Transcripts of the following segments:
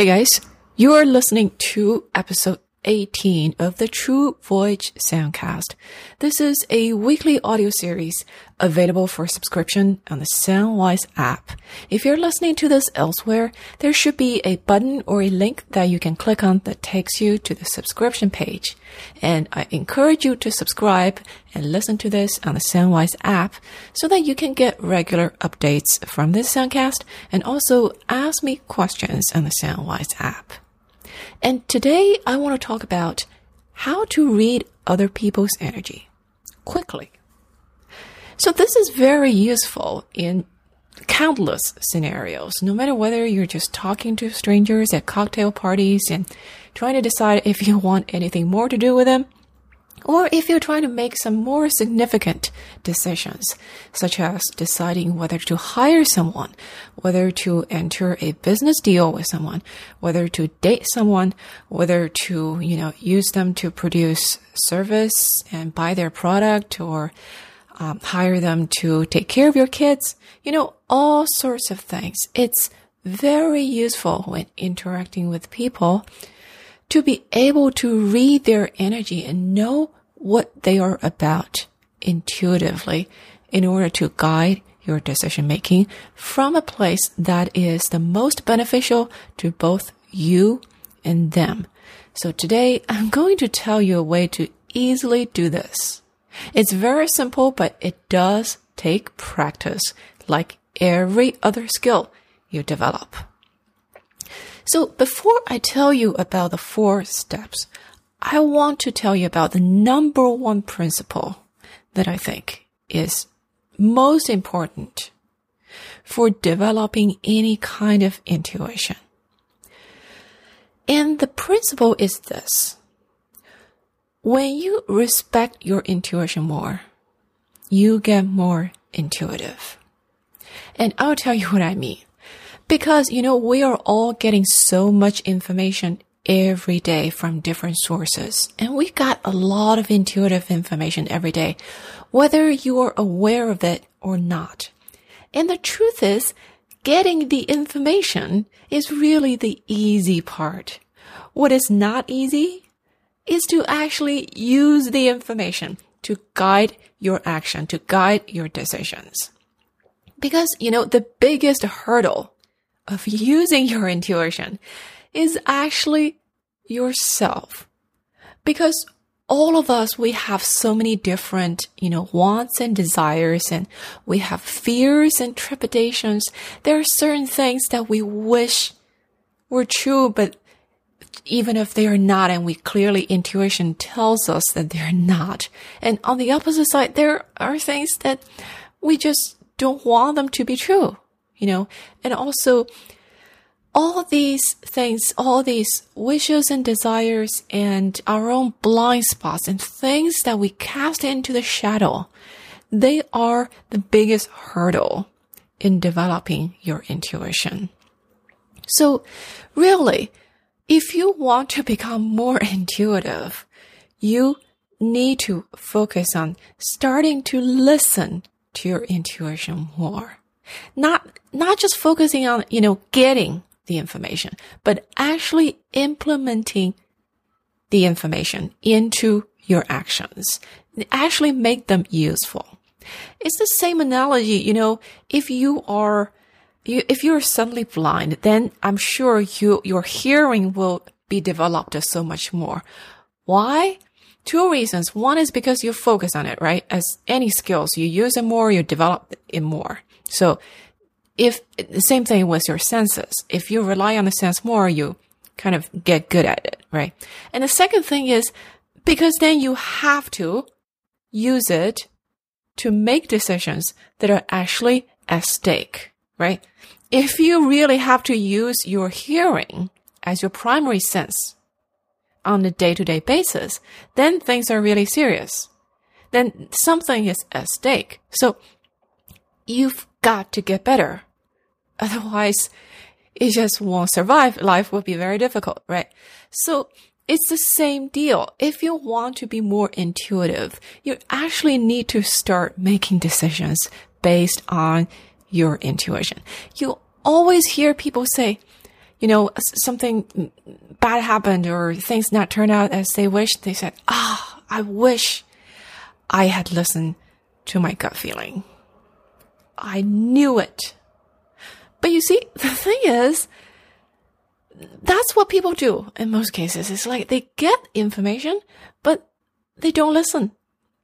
Hey guys, you are listening to episode 18 of the True Voyage Soundcast. This is a weekly audio series available for subscription on the Soundwise app. If you're listening to this elsewhere, there should be a button or a link that you can click on that takes you to the subscription page. And I encourage you to subscribe and listen to this on the Soundwise app so that you can get regular updates from this Soundcast and also ask me questions on the Soundwise app. And today I want to talk about how to read other people's energy quickly. So this is very useful in countless scenarios, no matter whether you're just talking to strangers at cocktail parties and trying to decide if you want anything more to do with them or if you're trying to make some more significant decisions, such as deciding whether to hire someone, whether to enter a business deal with someone, whether to date someone, whether to, you know, use them to produce service and buy their product or um, hire them to take care of your kids, you know, all sorts of things. It's very useful when interacting with people to be able to read their energy and know what they are about intuitively in order to guide your decision making from a place that is the most beneficial to both you and them. So today I'm going to tell you a way to easily do this. It's very simple, but it does take practice like every other skill you develop. So before I tell you about the four steps, I want to tell you about the number one principle that I think is most important for developing any kind of intuition. And the principle is this. When you respect your intuition more, you get more intuitive. And I'll tell you what I mean. Because, you know, we are all getting so much information every day from different sources. And we got a lot of intuitive information every day, whether you are aware of it or not. And the truth is, getting the information is really the easy part. What is not easy is to actually use the information to guide your action, to guide your decisions. Because, you know, the biggest hurdle of using your intuition is actually yourself. Because all of us, we have so many different, you know, wants and desires and we have fears and trepidations. There are certain things that we wish were true, but even if they are not, and we clearly intuition tells us that they're not. And on the opposite side, there are things that we just don't want them to be true, you know, and also all these things, all these wishes and desires and our own blind spots and things that we cast into the shadow, they are the biggest hurdle in developing your intuition. So really, if you want to become more intuitive, you need to focus on starting to listen to your intuition more. Not, not just focusing on, you know, getting the information, but actually implementing the information into your actions. Actually make them useful. It's the same analogy, you know, if you are you, if you're suddenly blind, then I'm sure you, your hearing will be developed so much more. Why? Two reasons. One is because you focus on it, right? As any skills, you use it more, you develop it more. So if the same thing with your senses, if you rely on the sense more, you kind of get good at it, right? And the second thing is because then you have to use it to make decisions that are actually at stake right? If you really have to use your hearing as your primary sense on a day to day basis, then things are really serious. Then something is at stake. So you've got to get better. Otherwise, it just won't survive. Life will be very difficult, right? So it's the same deal. If you want to be more intuitive, you actually need to start making decisions based on your intuition. You always hear people say, you know, something bad happened or things not turn out as they wished, they said, ah, oh, I wish I had listened to my gut feeling. I knew it. But you see, the thing is, that's what people do in most cases. It's like they get information, but they don't listen.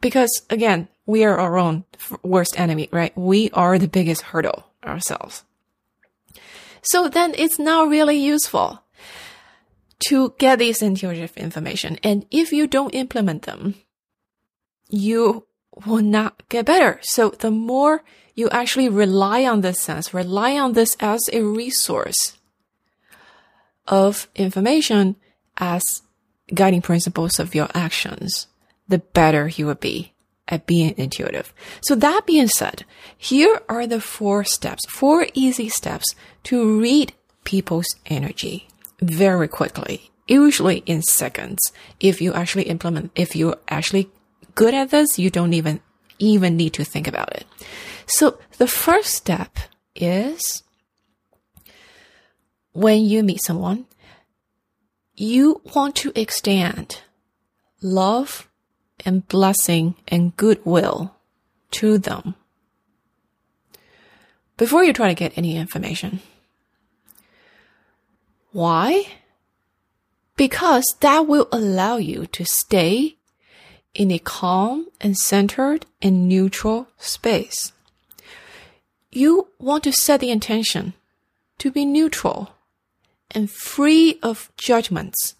Because again, we are our own worst enemy, right? We are the biggest hurdle ourselves. So then it's not really useful to get these intuitive information. And if you don't implement them, you will not get better. So the more you actually rely on this sense, rely on this as a resource of information as guiding principles of your actions, the better you will be at being intuitive. So that being said, here are the four steps, four easy steps to read people's energy very quickly, usually in seconds. If you actually implement, if you're actually good at this, you don't even, even need to think about it. So the first step is when you meet someone, you want to extend love and blessing and goodwill to them before you try to get any information. Why? Because that will allow you to stay in a calm and centered and neutral space. You want to set the intention to be neutral and free of judgments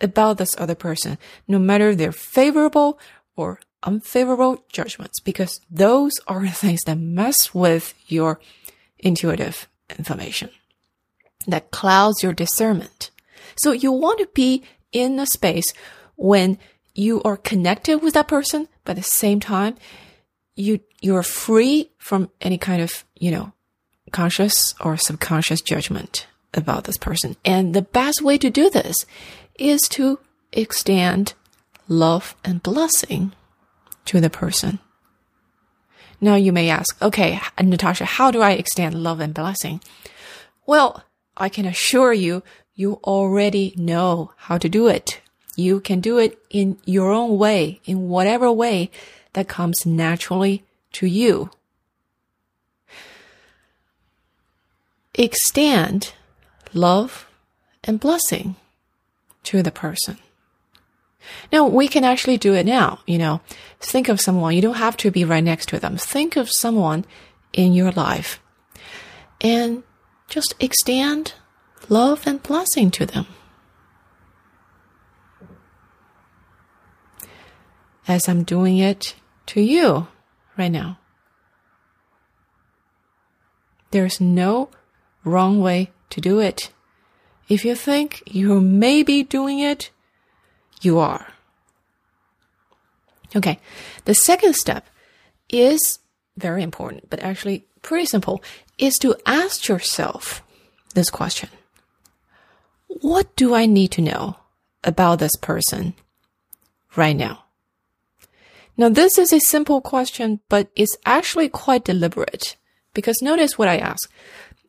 about this other person, no matter they're favorable or unfavorable judgments, because those are things that mess with your intuitive information, that clouds your discernment. So you want to be in a space when you are connected with that person, but at the same time, you, you're free from any kind of, you know, conscious or subconscious judgment about this person. And the best way to do this is to extend love and blessing to the person. Now you may ask, okay, Natasha, how do I extend love and blessing? Well, I can assure you, you already know how to do it. You can do it in your own way, in whatever way that comes naturally to you. Extend love and blessing to the person. Now, we can actually do it now. You know, think of someone. You don't have to be right next to them. Think of someone in your life and just extend love and blessing to them. As I'm doing it to you right now. There's no wrong way to do it. If you think you may be doing it, you are. Okay. The second step is very important, but actually pretty simple, is to ask yourself this question. What do I need to know about this person right now? Now, this is a simple question, but it's actually quite deliberate because notice what I ask.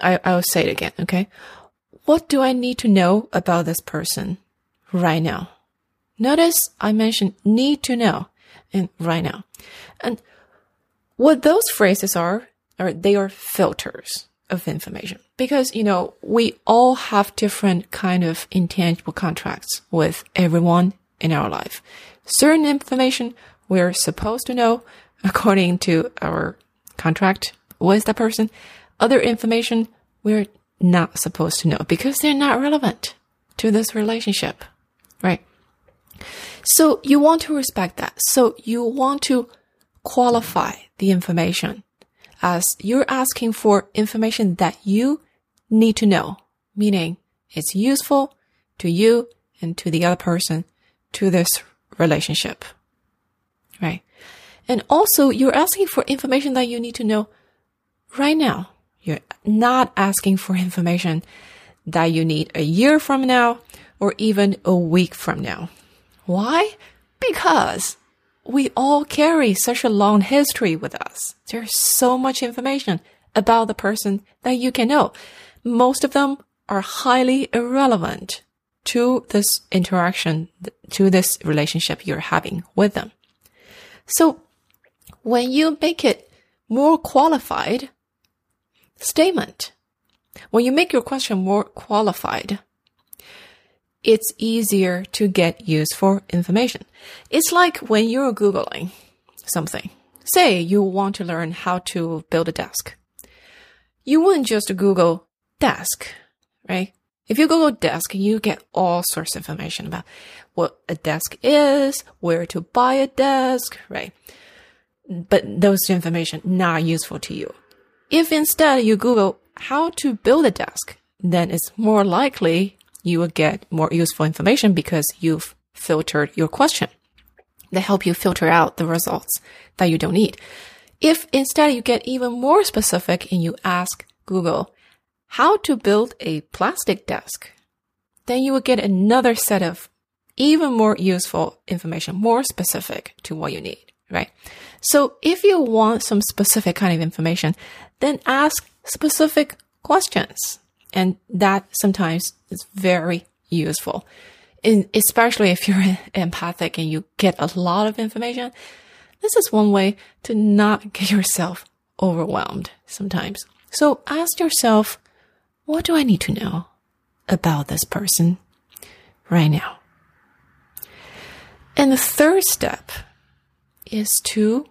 I, I'll say it again. Okay. What do I need to know about this person right now? Notice I mentioned need to know and right now. And what those phrases are, are they are filters of information because, you know, we all have different kind of intangible contracts with everyone in our life. Certain information we're supposed to know according to our contract with that person. Other information we're not supposed to know because they're not relevant to this relationship, right? So you want to respect that. So you want to qualify the information as you're asking for information that you need to know, meaning it's useful to you and to the other person to this relationship, right? And also you're asking for information that you need to know right now. You're not asking for information that you need a year from now or even a week from now. Why? Because we all carry such a long history with us. There's so much information about the person that you can know. Most of them are highly irrelevant to this interaction, to this relationship you're having with them. So when you make it more qualified statement, when you make your question more qualified, it's easier to get useful information. It's like when you're Googling something. Say you want to learn how to build a desk. You wouldn't just Google desk, right? If you Google desk, you get all sorts of information about what a desk is, where to buy a desk, right? But those information not useful to you. If instead you Google how to build a desk, then it's more likely you will get more useful information because you've filtered your question. They help you filter out the results that you don't need. If instead you get even more specific and you ask Google how to build a plastic desk, then you will get another set of even more useful information, more specific to what you need, right? So if you want some specific kind of information, then ask specific questions. And that sometimes is very useful. Especially if you're empathic and you get a lot of information, this is one way to not get yourself overwhelmed sometimes. So ask yourself, what do I need to know about this person right now? And the third step is to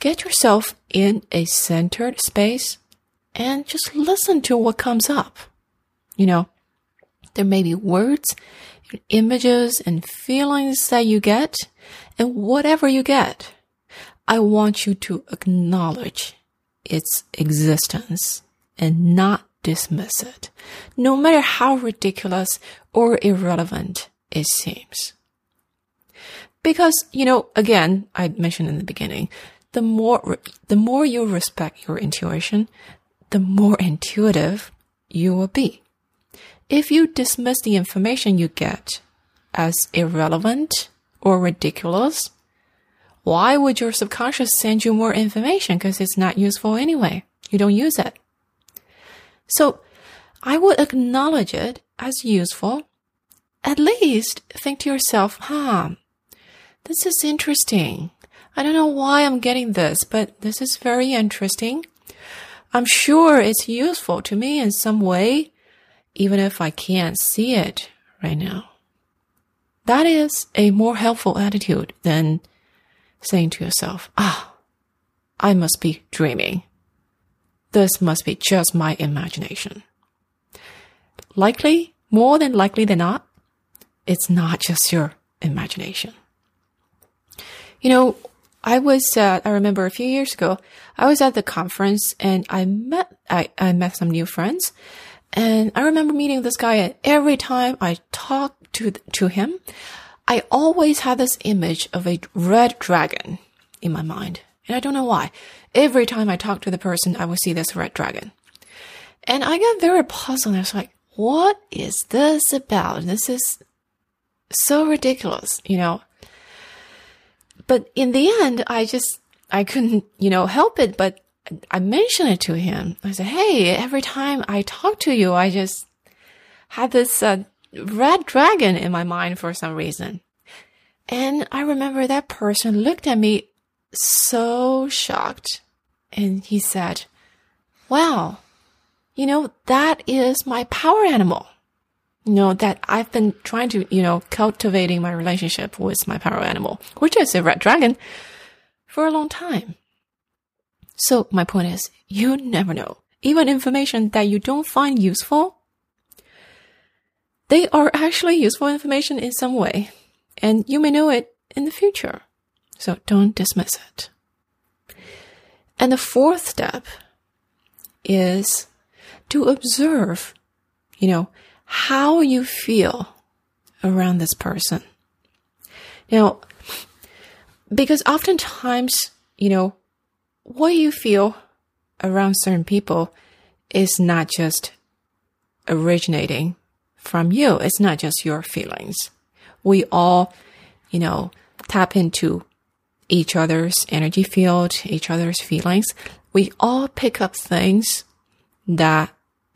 get yourself in a centered space and just listen to what comes up. You know, there may be words, images, and feelings that you get, and whatever you get, I want you to acknowledge its existence and not dismiss it, no matter how ridiculous or irrelevant it seems. Because, you know, again, I mentioned in the beginning, the more, the more you respect your intuition, the more intuitive you will be. If you dismiss the information you get as irrelevant or ridiculous, why would your subconscious send you more information? Because it's not useful anyway. You don't use it. So I would acknowledge it as useful. At least think to yourself, huh, this is interesting. I don't know why I'm getting this, but this is very interesting. I'm sure it's useful to me in some way, even if I can't see it right now. That is a more helpful attitude than saying to yourself, ah, I must be dreaming. This must be just my imagination. Likely, more than likely than not, it's not just your imagination. You know, I was, uh, I remember a few years ago, I was at the conference and I met, I, I met some new friends. And I remember meeting this guy and every time I talked to, to him, I always had this image of a red dragon in my mind. And I don't know why. Every time I talk to the person, I would see this red dragon. And I got very puzzled. I was like, what is this about? This is so ridiculous, you know? But in the end, I just, I couldn't, you know, help it. But I mentioned it to him. I said, Hey, every time I talk to you, I just had this uh, red dragon in my mind for some reason. And I remember that person looked at me so shocked and he said, wow, you know, that is my power animal you know, that I've been trying to, you know, cultivating my relationship with my power animal, which is a red dragon, for a long time. So my point is, you never know. Even information that you don't find useful, they are actually useful information in some way, and you may know it in the future. So don't dismiss it. And the fourth step is to observe, you know, how you feel around this person. Now, because oftentimes, you know, what you feel around certain people is not just originating from you. It's not just your feelings. We all, you know, tap into each other's energy field, each other's feelings. We all pick up things that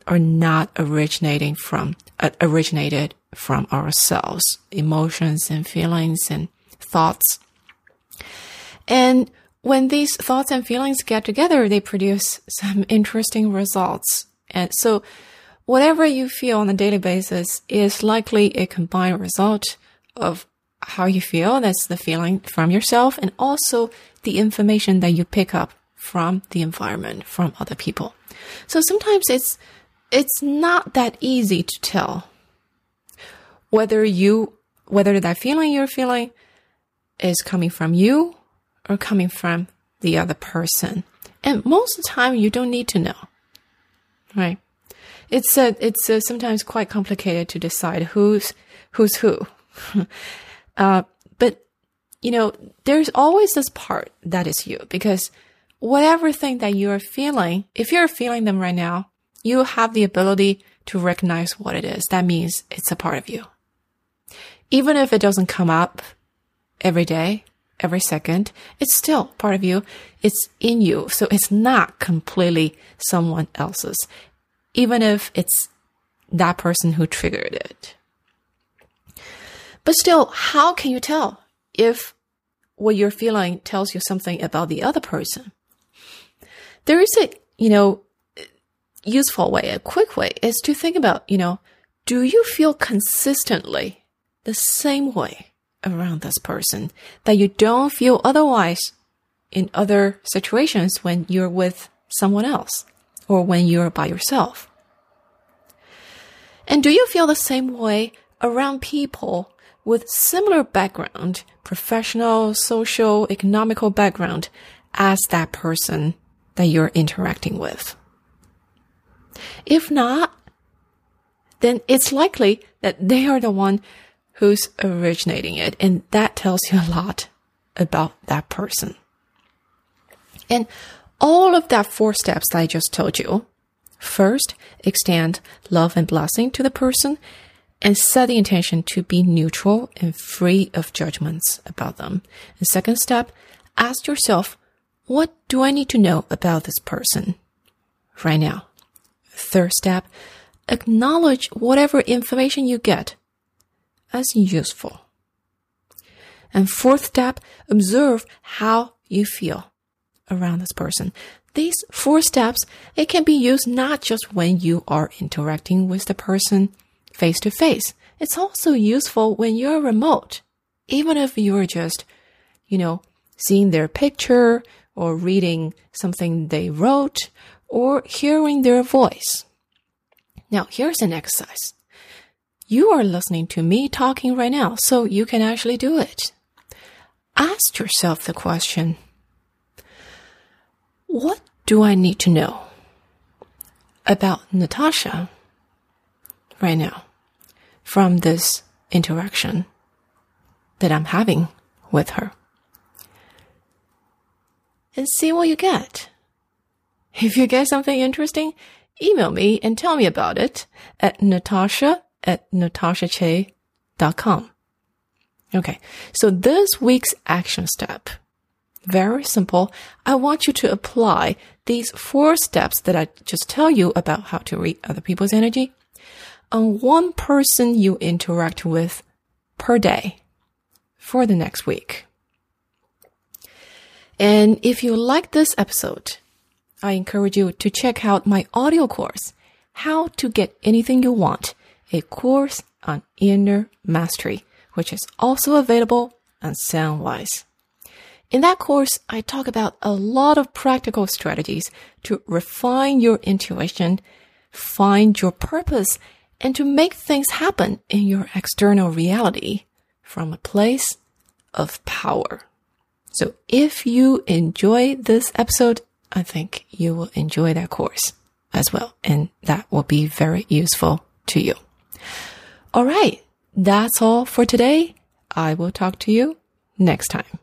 are not originating from, uh, originated from ourselves, emotions and feelings and thoughts. And when these thoughts and feelings get together, they produce some interesting results. And so whatever you feel on a daily basis is likely a combined result of how you feel. That's the feeling from yourself and also the information that you pick up from the environment, from other people. So sometimes it's, it's not that easy to tell whether you, whether that feeling you're feeling is coming from you or coming from the other person. And most of the time you don't need to know, right? It's a, it's a, sometimes quite complicated to decide who's, who's who. uh, but you know, there's always this part that is you because whatever thing that you're feeling, if you're feeling them right now, you have the ability to recognize what it is. That means it's a part of you. Even if it doesn't come up every day, every second, it's still part of you. It's in you. So it's not completely someone else's even if it's that person who triggered it. But still, how can you tell if what you're feeling tells you something about the other person? There is a, you know, useful way, a quick way is to think about, you know, do you feel consistently the same way around this person that you don't feel otherwise in other situations when you're with someone else? or when you're by yourself? And do you feel the same way around people with similar background, professional, social, economical background as that person that you're interacting with? If not, then it's likely that they are the one who's originating it. And that tells you a lot about that person. And all of that four steps that I just told you. First, extend love and blessing to the person and set the intention to be neutral and free of judgments about them. The second step, ask yourself, what do I need to know about this person right now? Third step, acknowledge whatever information you get as useful. And fourth step, observe how you feel around this person. These four steps, it can be used not just when you are interacting with the person face to face. It's also useful when you're remote. Even if you're just, you know, seeing their picture or reading something they wrote or hearing their voice. Now, here's an exercise. You are listening to me talking right now, so you can actually do it. Ask yourself the question, what do I need to know about Natasha right now from this interaction that I'm having with her? And see what you get. If you get something interesting, email me and tell me about it at natasha at natashache.com. Okay. So this week's action step very simple. I want you to apply these four steps that I just tell you about how to read other people's energy on one person you interact with per day for the next week. And if you like this episode, I encourage you to check out my audio course, How to Get Anything You Want, a course on inner mastery, which is also available on Soundwise. In that course, I talk about a lot of practical strategies to refine your intuition, find your purpose, and to make things happen in your external reality from a place of power. So if you enjoy this episode, I think you will enjoy that course as well. And that will be very useful to you. All right. That's all for today. I will talk to you next time.